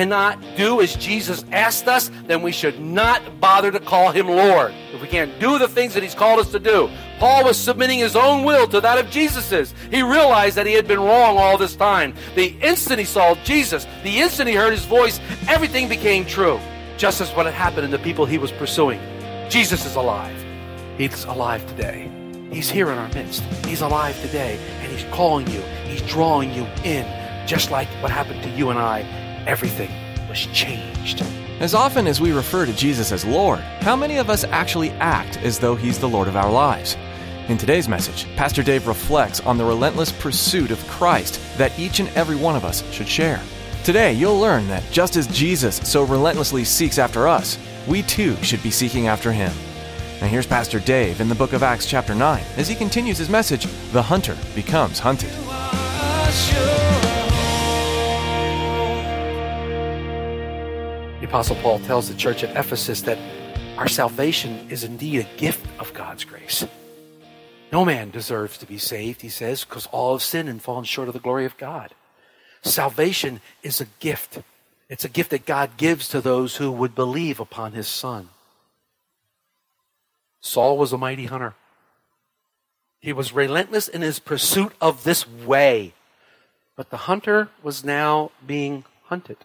Cannot do as Jesus asked us, then we should not bother to call him Lord. If we can't do the things that he's called us to do. Paul was submitting his own will to that of Jesus's. He realized that he had been wrong all this time. The instant he saw Jesus, the instant he heard his voice, everything became true. Just as what had happened in the people he was pursuing. Jesus is alive. He's alive today. He's here in our midst. He's alive today, and he's calling you. He's drawing you in, just like what happened to you and I. Everything was changed. As often as we refer to Jesus as Lord, how many of us actually act as though He's the Lord of our lives? In today's message, Pastor Dave reflects on the relentless pursuit of Christ that each and every one of us should share. Today, you'll learn that just as Jesus so relentlessly seeks after us, we too should be seeking after Him. Now, here's Pastor Dave in the book of Acts, chapter 9, as he continues his message The Hunter Becomes Hunted. The Apostle Paul tells the church at Ephesus that our salvation is indeed a gift of God's grace. No man deserves to be saved, he says, because all have sinned and fallen short of the glory of God. Salvation is a gift. It's a gift that God gives to those who would believe upon his Son. Saul was a mighty hunter. He was relentless in his pursuit of this way. But the hunter was now being hunted.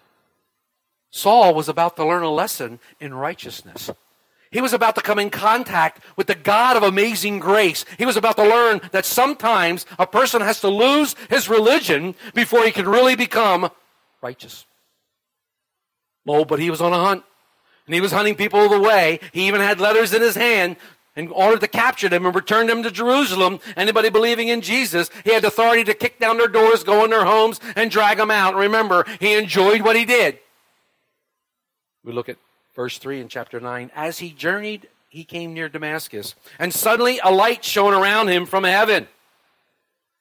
Saul was about to learn a lesson in righteousness. He was about to come in contact with the God of amazing grace. He was about to learn that sometimes a person has to lose his religion before he can really become righteous. Oh, but he was on a hunt. And he was hunting people the way. He even had letters in his hand in order to capture them and return them to Jerusalem. Anybody believing in Jesus, he had authority to kick down their doors, go in their homes, and drag them out. Remember, he enjoyed what he did. We look at verse 3 in chapter 9. As he journeyed, he came near Damascus, and suddenly a light shone around him from heaven.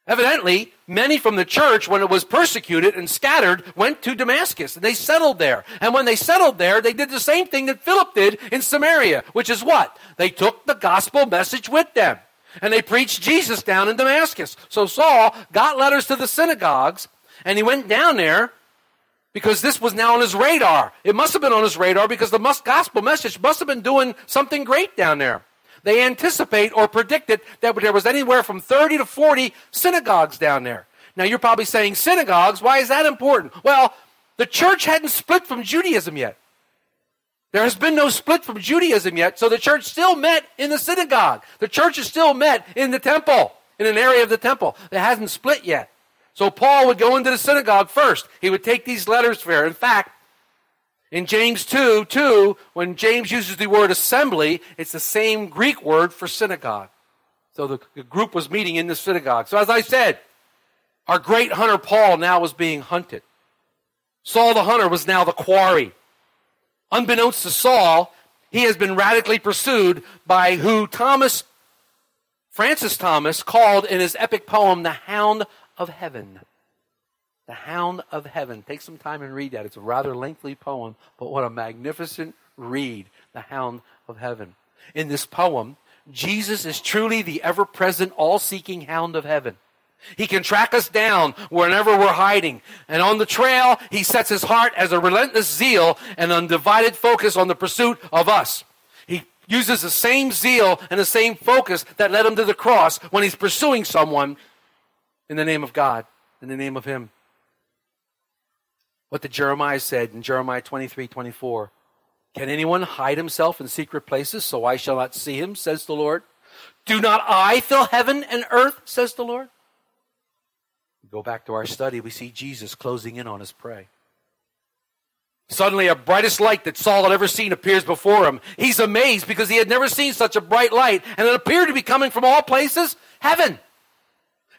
Evidently, many from the church, when it was persecuted and scattered, went to Damascus and they settled there. And when they settled there, they did the same thing that Philip did in Samaria, which is what? They took the gospel message with them and they preached Jesus down in Damascus. So Saul got letters to the synagogues and he went down there because this was now on his radar. It must have been on his radar because the gospel message must have been doing something great down there. They anticipate or predicted that there was anywhere from 30 to 40 synagogues down there. Now you're probably saying synagogues, why is that important? Well, the church hadn't split from Judaism yet. There has been no split from Judaism yet, so the church still met in the synagogue. The church is still met in the temple, in an area of the temple that hasn't split yet. So Paul would go into the synagogue first. He would take these letters there. In fact, in James 2, 2, when James uses the word assembly, it's the same Greek word for synagogue. So the, the group was meeting in the synagogue. So as I said, our great hunter Paul now was being hunted. Saul the hunter was now the quarry. Unbeknownst to Saul, he has been radically pursued by who Thompson, Francis Thompson, called in his epic poem, The Hound of Heaven. The Hound of Heaven. Take some time and read that. It's a rather lengthy poem, but what a magnificent read. The Hound of Heaven. In this poem, Jesus is truly the ever present, all seeking Hound of Heaven. He can track us down whenever we're hiding. And on the trail, he sets his heart as a relentless zeal and undivided focus on the pursuit of us. He uses the same zeal and the same focus that led him to the cross when he's pursuing someone in the name of God, in the name of him. What the Jeremiah said in Jeremiah 23 24. Can anyone hide himself in secret places so I shall not see him, says the Lord? Do not I fill heaven and earth, says the Lord? We go back to our study, we see Jesus closing in on his prey. Suddenly, a brightest light that Saul had ever seen appears before him. He's amazed because he had never seen such a bright light, and it appeared to be coming from all places heaven.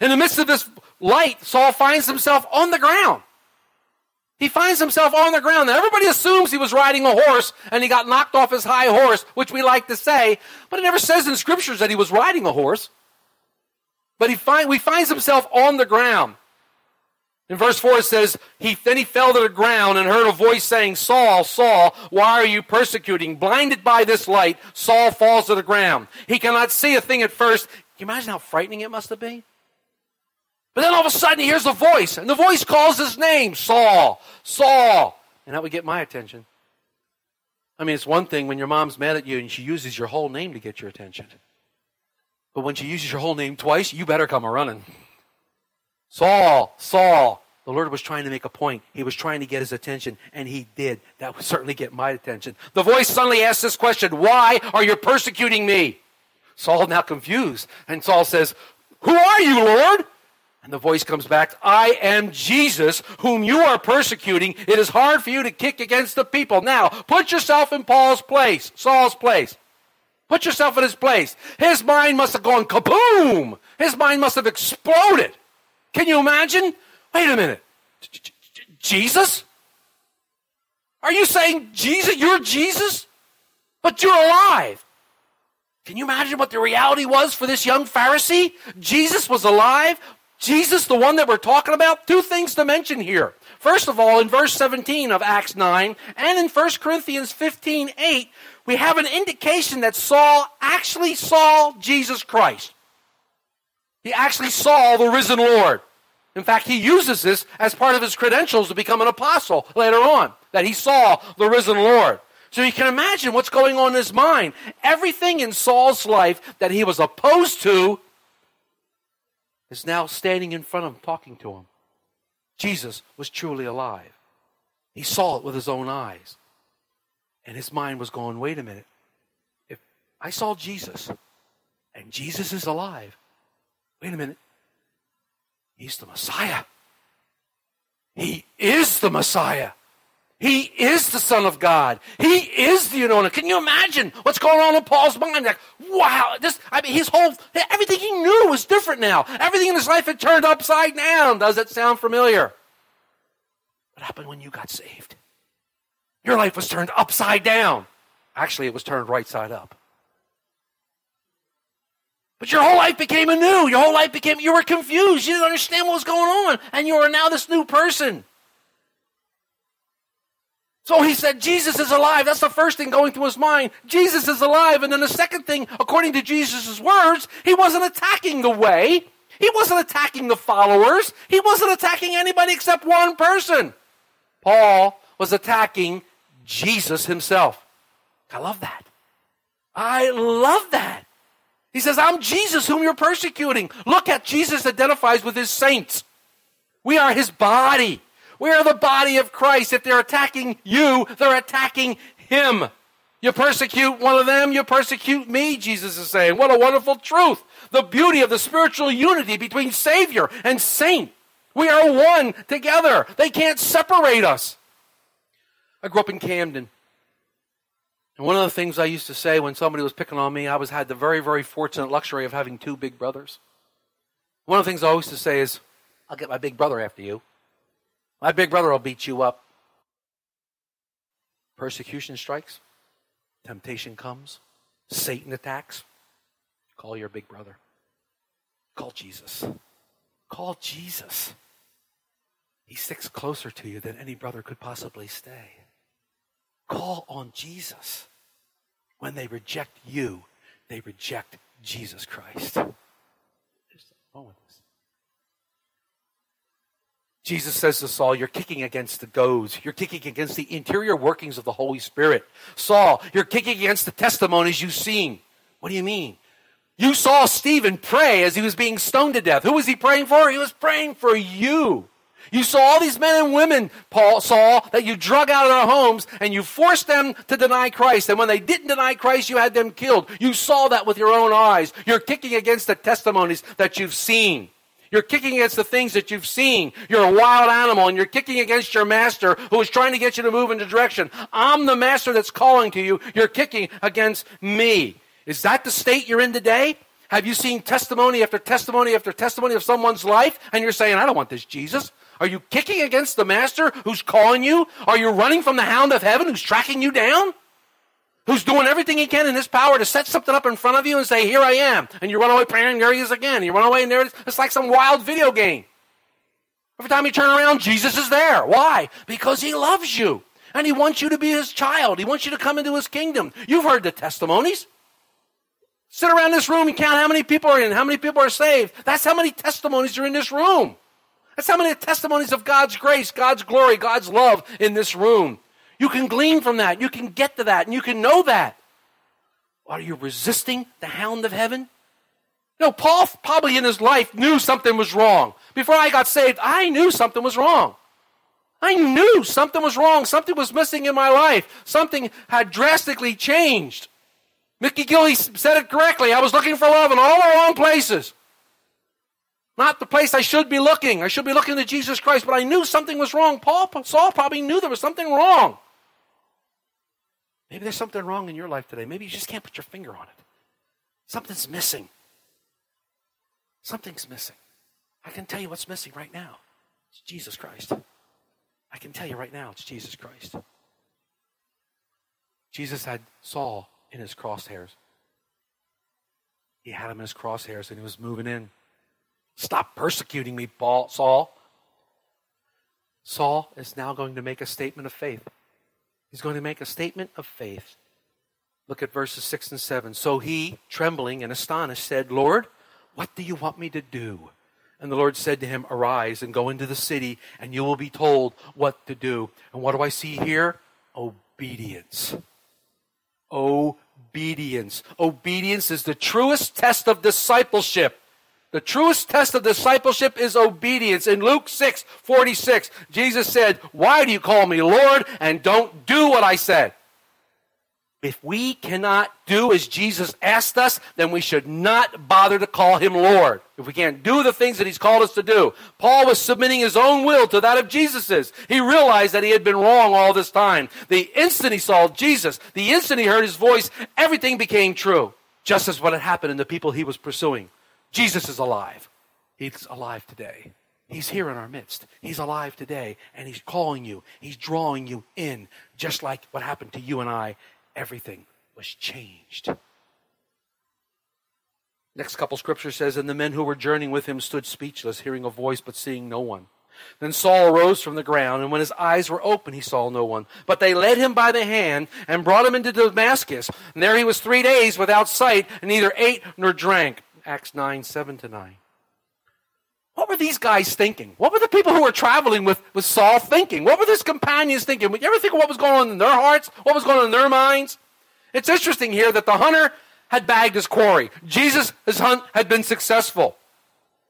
In the midst of this light, Saul finds himself on the ground. He finds himself on the ground. Now, everybody assumes he was riding a horse and he got knocked off his high horse, which we like to say, but it never says in scriptures that he was riding a horse. But he find, he finds himself on the ground. In verse 4 it says, he, Then he fell to the ground and heard a voice saying, Saul, Saul, why are you persecuting? Blinded by this light, Saul falls to the ground. He cannot see a thing at first. Can you imagine how frightening it must have been? But then all of a sudden he hears a voice, and the voice calls his name, Saul, Saul. And that would get my attention. I mean, it's one thing when your mom's mad at you and she uses your whole name to get your attention. But when she uses your whole name twice, you better come a running. Saul, Saul. The Lord was trying to make a point. He was trying to get his attention, and he did. That would certainly get my attention. The voice suddenly asks this question Why are you persecuting me? Saul now confused. And Saul says, Who are you, Lord? And the voice comes back, I am Jesus, whom you are persecuting. It is hard for you to kick against the people. Now, put yourself in Paul's place, Saul's place. Put yourself in his place. His mind must have gone kaboom. His mind must have exploded. Can you imagine? Wait a minute. Jesus? Are you saying Jesus? You're Jesus? But you're alive. Can you imagine what the reality was for this young Pharisee? Jesus was alive. Jesus, the one that we're talking about, two things to mention here. First of all, in verse 17 of Acts 9 and in 1 Corinthians 15 8, we have an indication that Saul actually saw Jesus Christ. He actually saw the risen Lord. In fact, he uses this as part of his credentials to become an apostle later on, that he saw the risen Lord. So you can imagine what's going on in his mind. Everything in Saul's life that he was opposed to is now standing in front of him, talking to him. Jesus was truly alive. He saw it with his own eyes. And his mind was going, wait a minute. If I saw Jesus and Jesus is alive, wait a minute. He's the Messiah. He is the Messiah. He is the Son of God. He is the anointed. Can you imagine what's going on in Paul's mind? Like, wow, this, I mean, his whole, everything he knew was different now. Everything in his life had turned upside down. Does it sound familiar? What happened when you got saved? Your life was turned upside down. Actually, it was turned right side up. But your whole life became anew. Your whole life became, you were confused. You didn't understand what was going on. And you are now this new person. So he said, Jesus is alive. That's the first thing going through his mind. Jesus is alive. And then the second thing, according to Jesus' words, he wasn't attacking the way. He wasn't attacking the followers. He wasn't attacking anybody except one person. Paul was attacking Jesus himself. I love that. I love that. He says, I'm Jesus whom you're persecuting. Look at Jesus identifies with his saints. We are his body. We are the body of Christ. If they're attacking you, they're attacking him. You persecute one of them, you persecute me, Jesus is saying. What a wonderful truth. The beauty of the spiritual unity between Savior and saint. We are one together. They can't separate us. I grew up in Camden. And one of the things I used to say when somebody was picking on me, I was had the very, very fortunate luxury of having two big brothers. One of the things I always used to say is, I'll get my big brother after you. My big brother will beat you up. Persecution strikes, temptation comes, Satan attacks. Call your big brother. Call Jesus. Call Jesus. He sticks closer to you than any brother could possibly stay. Call on Jesus. When they reject you, they reject Jesus Christ. Just a moment. Jesus says to Saul, You're kicking against the goads. You're kicking against the interior workings of the Holy Spirit. Saul, you're kicking against the testimonies you've seen. What do you mean? You saw Stephen pray as he was being stoned to death. Who was he praying for? He was praying for you. You saw all these men and women, Paul, Saul, that you drug out of their homes and you forced them to deny Christ. And when they didn't deny Christ, you had them killed. You saw that with your own eyes. You're kicking against the testimonies that you've seen. You're kicking against the things that you've seen. You're a wild animal and you're kicking against your master who is trying to get you to move in a direction. I'm the master that's calling to you. You're kicking against me. Is that the state you're in today? Have you seen testimony after testimony after testimony of someone's life and you're saying, I don't want this Jesus? Are you kicking against the master who's calling you? Are you running from the hound of heaven who's tracking you down? Who's doing everything he can in his power to set something up in front of you and say, Here I am. And you run away, and there he is again. You run away, and there it is. It's like some wild video game. Every time you turn around, Jesus is there. Why? Because he loves you. And he wants you to be his child. He wants you to come into his kingdom. You've heard the testimonies. Sit around this room and count how many people are in, how many people are saved. That's how many testimonies are in this room. That's how many testimonies of God's grace, God's glory, God's love in this room. You can glean from that. You can get to that and you can know that. Are you resisting the hound of heaven? No, Paul probably in his life knew something was wrong. Before I got saved, I knew something was wrong. I knew something was wrong. Something was missing in my life. Something had drastically changed. Mickey Gilley said it correctly. I was looking for love in all the wrong places. Not the place I should be looking. I should be looking to Jesus Christ, but I knew something was wrong. Paul, Saul probably knew there was something wrong. Maybe there's something wrong in your life today. Maybe you just can't put your finger on it. Something's missing. Something's missing. I can tell you what's missing right now. It's Jesus Christ. I can tell you right now, it's Jesus Christ. Jesus had Saul in his crosshairs. He had him in his crosshairs and he was moving in. Stop persecuting me, Paul, Saul. Saul is now going to make a statement of faith. He's going to make a statement of faith. Look at verses 6 and 7. So he, trembling and astonished, said, Lord, what do you want me to do? And the Lord said to him, Arise and go into the city, and you will be told what to do. And what do I see here? Obedience. Obedience. Obedience is the truest test of discipleship. The truest test of discipleship is obedience. In Luke 6 46, Jesus said, Why do you call me Lord and don't do what I said? If we cannot do as Jesus asked us, then we should not bother to call him Lord. If we can't do the things that he's called us to do. Paul was submitting his own will to that of Jesus's. He realized that he had been wrong all this time. The instant he saw Jesus, the instant he heard his voice, everything became true. Just as what had happened in the people he was pursuing. Jesus is alive. He's alive today. He's here in our midst. He's alive today, and He's calling you. He's drawing you in, just like what happened to you and I. Everything was changed. Next couple scripture says, And the men who were journeying with him stood speechless, hearing a voice but seeing no one. Then Saul arose from the ground, and when his eyes were open, he saw no one. But they led him by the hand and brought him into Damascus. And there he was three days without sight, and neither ate nor drank. Acts 9, 7 to 9. What were these guys thinking? What were the people who were traveling with, with Saul thinking? What were his companions thinking? You ever think of what was going on in their hearts? What was going on in their minds? It's interesting here that the hunter had bagged his quarry. Jesus, his hunt had been successful.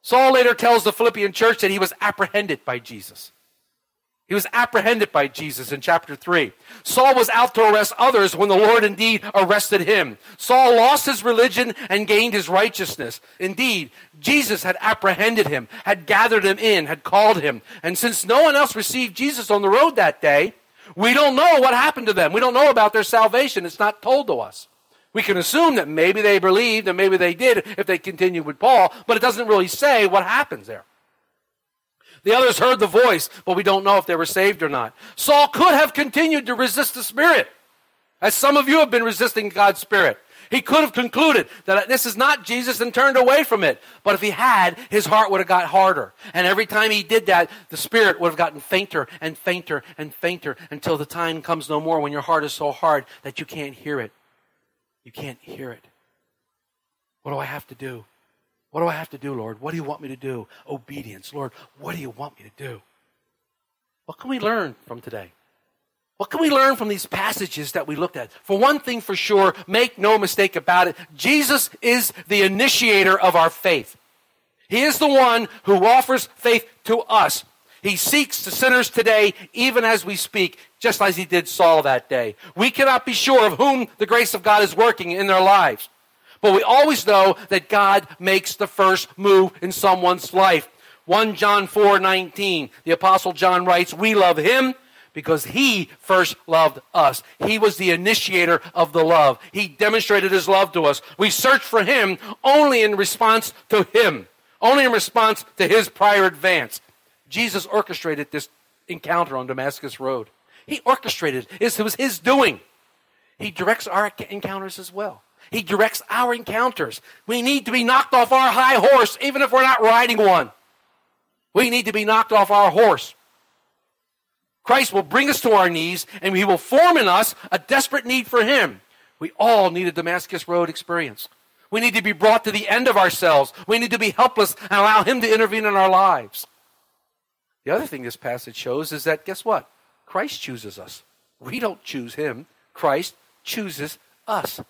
Saul later tells the Philippian church that he was apprehended by Jesus. He was apprehended by Jesus in chapter 3. Saul was out to arrest others when the Lord indeed arrested him. Saul lost his religion and gained his righteousness. Indeed, Jesus had apprehended him, had gathered him in, had called him. And since no one else received Jesus on the road that day, we don't know what happened to them. We don't know about their salvation. It's not told to us. We can assume that maybe they believed and maybe they did if they continued with Paul, but it doesn't really say what happens there. The others heard the voice, but we don't know if they were saved or not. Saul could have continued to resist the Spirit, as some of you have been resisting God's Spirit. He could have concluded that this is not Jesus and turned away from it. But if he had, his heart would have got harder. And every time he did that, the spirit would have gotten fainter and fainter and fainter until the time comes no more when your heart is so hard that you can't hear it. You can't hear it. What do I have to do? What do I have to do, Lord? What do you want me to do? Obedience. Lord, what do you want me to do? What can we learn from today? What can we learn from these passages that we looked at? For one thing for sure, make no mistake about it, Jesus is the initiator of our faith. He is the one who offers faith to us. He seeks the sinners today, even as we speak, just as he did Saul that day. We cannot be sure of whom the grace of God is working in their lives. But we always know that God makes the first move in someone's life. 1 John 4 19, the Apostle John writes, We love him because he first loved us. He was the initiator of the love. He demonstrated his love to us. We search for him only in response to him, only in response to his prior advance. Jesus orchestrated this encounter on Damascus Road. He orchestrated it. It was his doing. He directs our encounters as well. He directs our encounters. We need to be knocked off our high horse, even if we're not riding one. We need to be knocked off our horse. Christ will bring us to our knees and he will form in us a desperate need for him. We all need a Damascus Road experience. We need to be brought to the end of ourselves. We need to be helpless and allow him to intervene in our lives. The other thing this passage shows is that guess what? Christ chooses us. We don't choose him. Christ chooses us.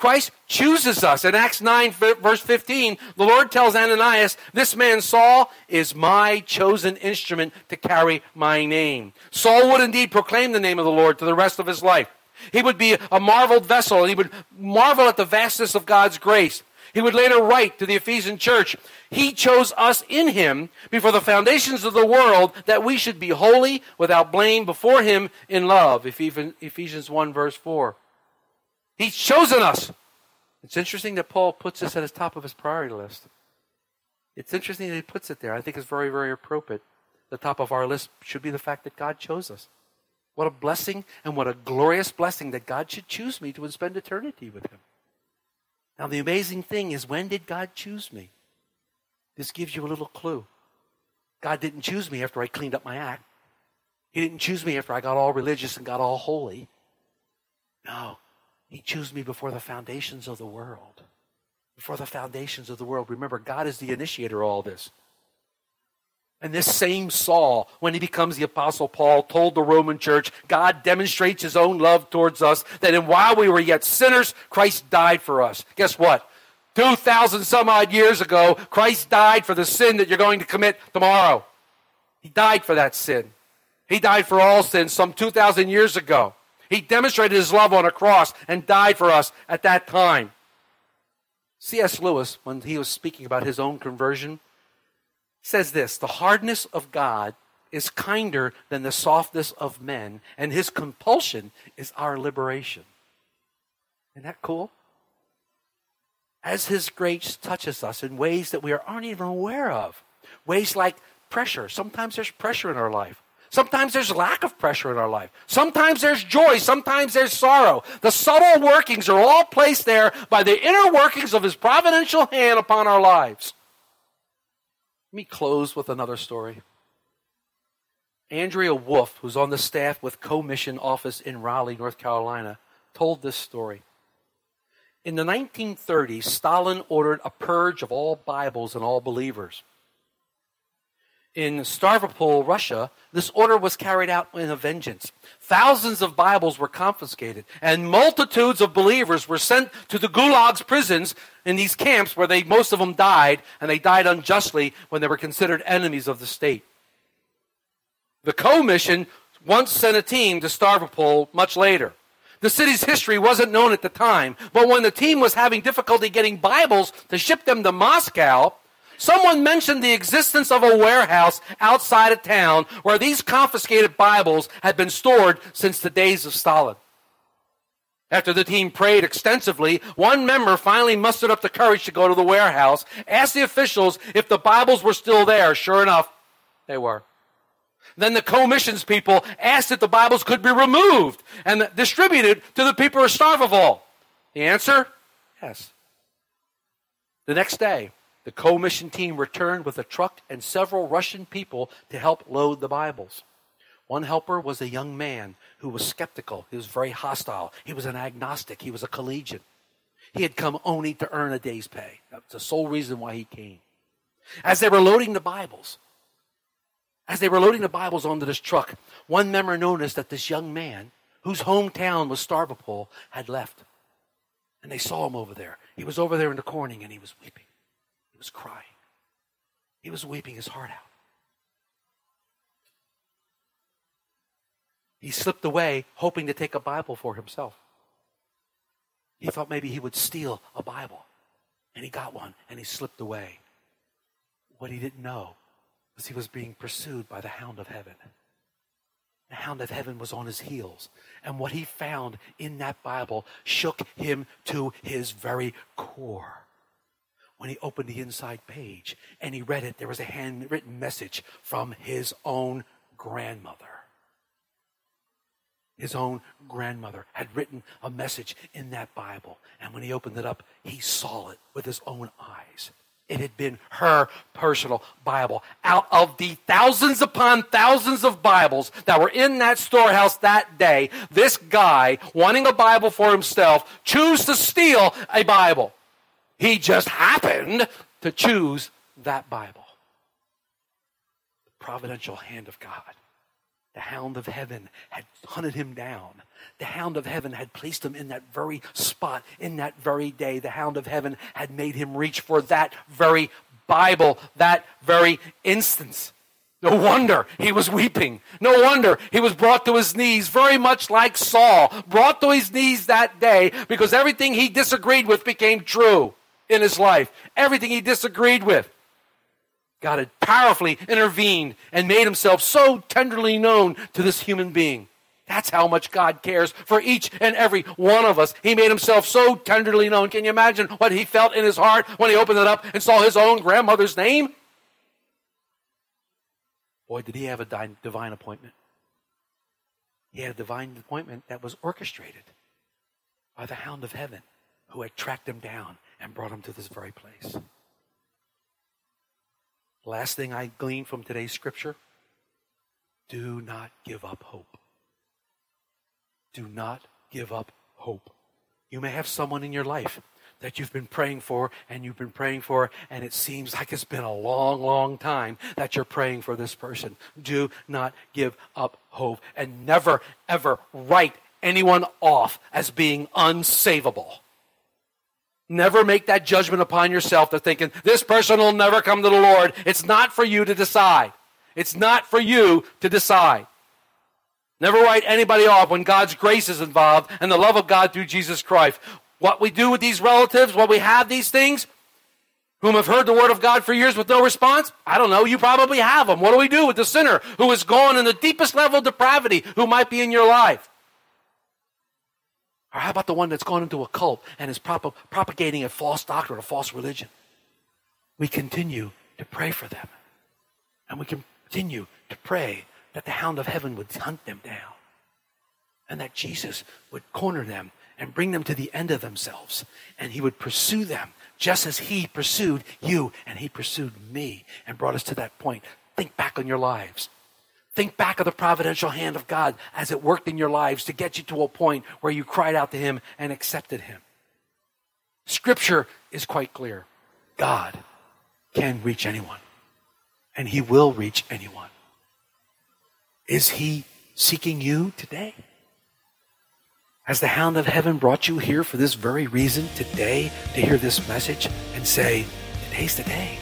Christ chooses us. In Acts 9, verse 15, the Lord tells Ananias, This man Saul is my chosen instrument to carry my name. Saul would indeed proclaim the name of the Lord to the rest of his life. He would be a marveled vessel, and he would marvel at the vastness of God's grace. He would later write to the Ephesian church, He chose us in Him before the foundations of the world that we should be holy, without blame, before Him in love. Ephesians 1, verse 4. He's chosen us. It's interesting that Paul puts this at the top of his priority list. It's interesting that he puts it there. I think it's very, very appropriate. The top of our list should be the fact that God chose us. What a blessing and what a glorious blessing that God should choose me to spend eternity with Him. Now, the amazing thing is, when did God choose me? This gives you a little clue. God didn't choose me after I cleaned up my act. He didn't choose me after I got all religious and got all holy. No, he chose me before the foundations of the world. Before the foundations of the world. Remember, God is the initiator of all this. And this same Saul, when he becomes the Apostle Paul, told the Roman church, God demonstrates his own love towards us, that in while we were yet sinners, Christ died for us. Guess what? 2,000 some odd years ago, Christ died for the sin that you're going to commit tomorrow. He died for that sin. He died for all sins some 2,000 years ago. He demonstrated his love on a cross and died for us at that time. C.S. Lewis, when he was speaking about his own conversion, says this The hardness of God is kinder than the softness of men, and his compulsion is our liberation. Isn't that cool? As his grace touches us in ways that we aren't even aware of, ways like pressure. Sometimes there's pressure in our life. Sometimes there's lack of pressure in our life. Sometimes there's joy. Sometimes there's sorrow. The subtle workings are all placed there by the inner workings of His providential hand upon our lives. Let me close with another story. Andrea Wolf, who's on the staff with Co-Mission Office in Raleigh, North Carolina, told this story. In the 1930s, Stalin ordered a purge of all Bibles and all believers in Stavropol, Russia, this order was carried out in a vengeance. Thousands of Bibles were confiscated, and multitudes of believers were sent to the gulags prisons in these camps where they, most of them died, and they died unjustly when they were considered enemies of the state. The co-mission once sent a team to Stavropol much later. The city's history wasn't known at the time, but when the team was having difficulty getting Bibles to ship them to Moscow, Someone mentioned the existence of a warehouse outside of town where these confiscated Bibles had been stored since the days of Stalin. After the team prayed extensively, one member finally mustered up the courage to go to the warehouse, asked the officials if the Bibles were still there. Sure enough, they were. Then the co-missions people asked if the Bibles could be removed and distributed to the people of Stavropol. The answer? Yes. The next day, the co mission team returned with a truck and several Russian people to help load the Bibles. One helper was a young man who was skeptical. He was very hostile. He was an agnostic. He was a collegian. He had come only to earn a day's pay. That's the sole reason why he came. As they were loading the Bibles, as they were loading the Bibles onto this truck, one member noticed that this young man, whose hometown was Stavropol, had left. And they saw him over there. He was over there in the corning and he was weeping was crying. He was weeping his heart out. He slipped away, hoping to take a Bible for himself. He thought maybe he would steal a Bible. And he got one and he slipped away. What he didn't know was he was being pursued by the hound of heaven. The hound of heaven was on his heels. And what he found in that Bible shook him to his very core. When he opened the inside page and he read it, there was a handwritten message from his own grandmother. His own grandmother had written a message in that Bible. And when he opened it up, he saw it with his own eyes. It had been her personal Bible. Out of the thousands upon thousands of Bibles that were in that storehouse that day, this guy, wanting a Bible for himself, chose to steal a Bible. He just happened to choose that Bible. The providential hand of God. The hound of heaven had hunted him down. The hound of heaven had placed him in that very spot, in that very day. The hound of heaven had made him reach for that very Bible, that very instance. No wonder he was weeping. No wonder he was brought to his knees, very much like Saul, brought to his knees that day because everything he disagreed with became true in his life. Everything he disagreed with. God had powerfully intervened and made himself so tenderly known to this human being. That's how much God cares for each and every one of us. He made himself so tenderly known. Can you imagine what he felt in his heart when he opened it up and saw his own grandmother's name? Boy, did he have a divine appointment. He had a divine appointment that was orchestrated by the hound of heaven who had tracked him down and brought him to this very place. Last thing I glean from today's scripture do not give up hope. Do not give up hope. You may have someone in your life that you've been praying for and you've been praying for, and it seems like it's been a long, long time that you're praying for this person. Do not give up hope and never, ever write anyone off as being unsavable. Never make that judgment upon yourself that thinking, this person will never come to the Lord. It's not for you to decide. It's not for you to decide. Never write anybody off when God's grace is involved and the love of God through Jesus Christ. What we do with these relatives, what we have these things, whom have heard the word of God for years with no response? I don't know. You probably have them. What do we do with the sinner who is gone in the deepest level of depravity who might be in your life? Or how about the one that's gone into a cult and is prop- propagating a false doctrine, a false religion? We continue to pray for them. And we continue to pray that the hound of heaven would hunt them down. And that Jesus would corner them and bring them to the end of themselves. And he would pursue them just as he pursued you and he pursued me and brought us to that point. Think back on your lives. Think back of the providential hand of God as it worked in your lives to get you to a point where you cried out to Him and accepted Him. Scripture is quite clear God can reach anyone, and He will reach anyone. Is He seeking you today? Has the hound of heaven brought you here for this very reason today to hear this message and say, Today's the day?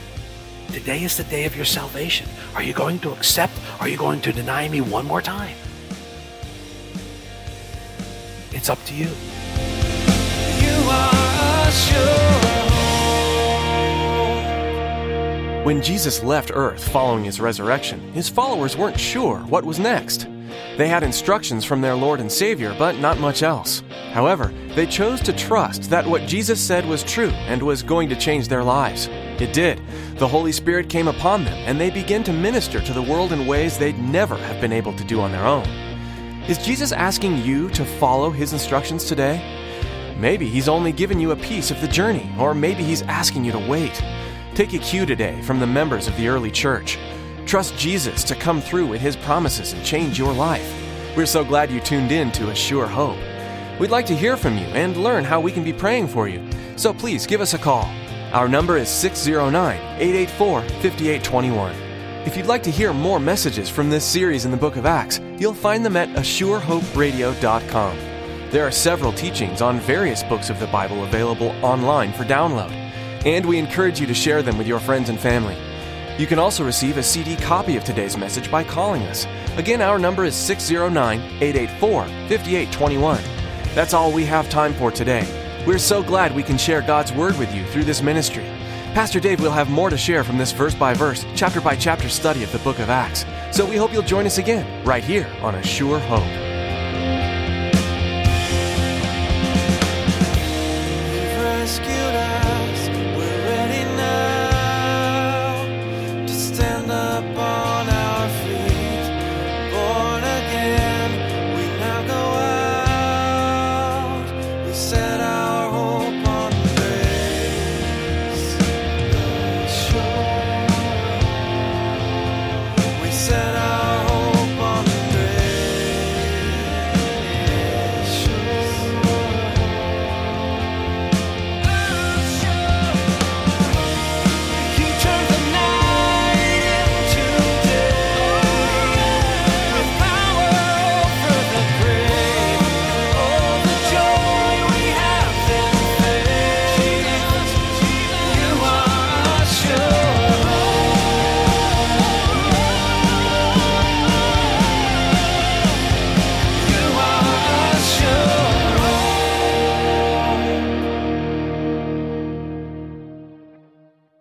Today is the day of your salvation. Are you going to accept? Are you going to deny me one more time? It's up to you. You are a sure. When Jesus left earth following his resurrection, his followers weren't sure what was next. They had instructions from their Lord and Savior, but not much else. However, they chose to trust that what Jesus said was true and was going to change their lives. It did. The Holy Spirit came upon them, and they began to minister to the world in ways they'd never have been able to do on their own. Is Jesus asking you to follow his instructions today? Maybe he's only given you a piece of the journey, or maybe he's asking you to wait. Take a cue today from the members of the early church. Trust Jesus to come through with his promises and change your life. We're so glad you tuned in to A Sure Hope. We'd like to hear from you and learn how we can be praying for you. So please give us a call. Our number is 609 884 5821. If you'd like to hear more messages from this series in the book of Acts, you'll find them at ASureHopeRadio.com. There are several teachings on various books of the Bible available online for download, and we encourage you to share them with your friends and family. You can also receive a CD copy of today's message by calling us. Again, our number is 609 884 5821. That's all we have time for today. We're so glad we can share God's Word with you through this ministry. Pastor Dave will have more to share from this verse by verse, chapter by chapter study of the book of Acts. So we hope you'll join us again, right here on A Sure Hope.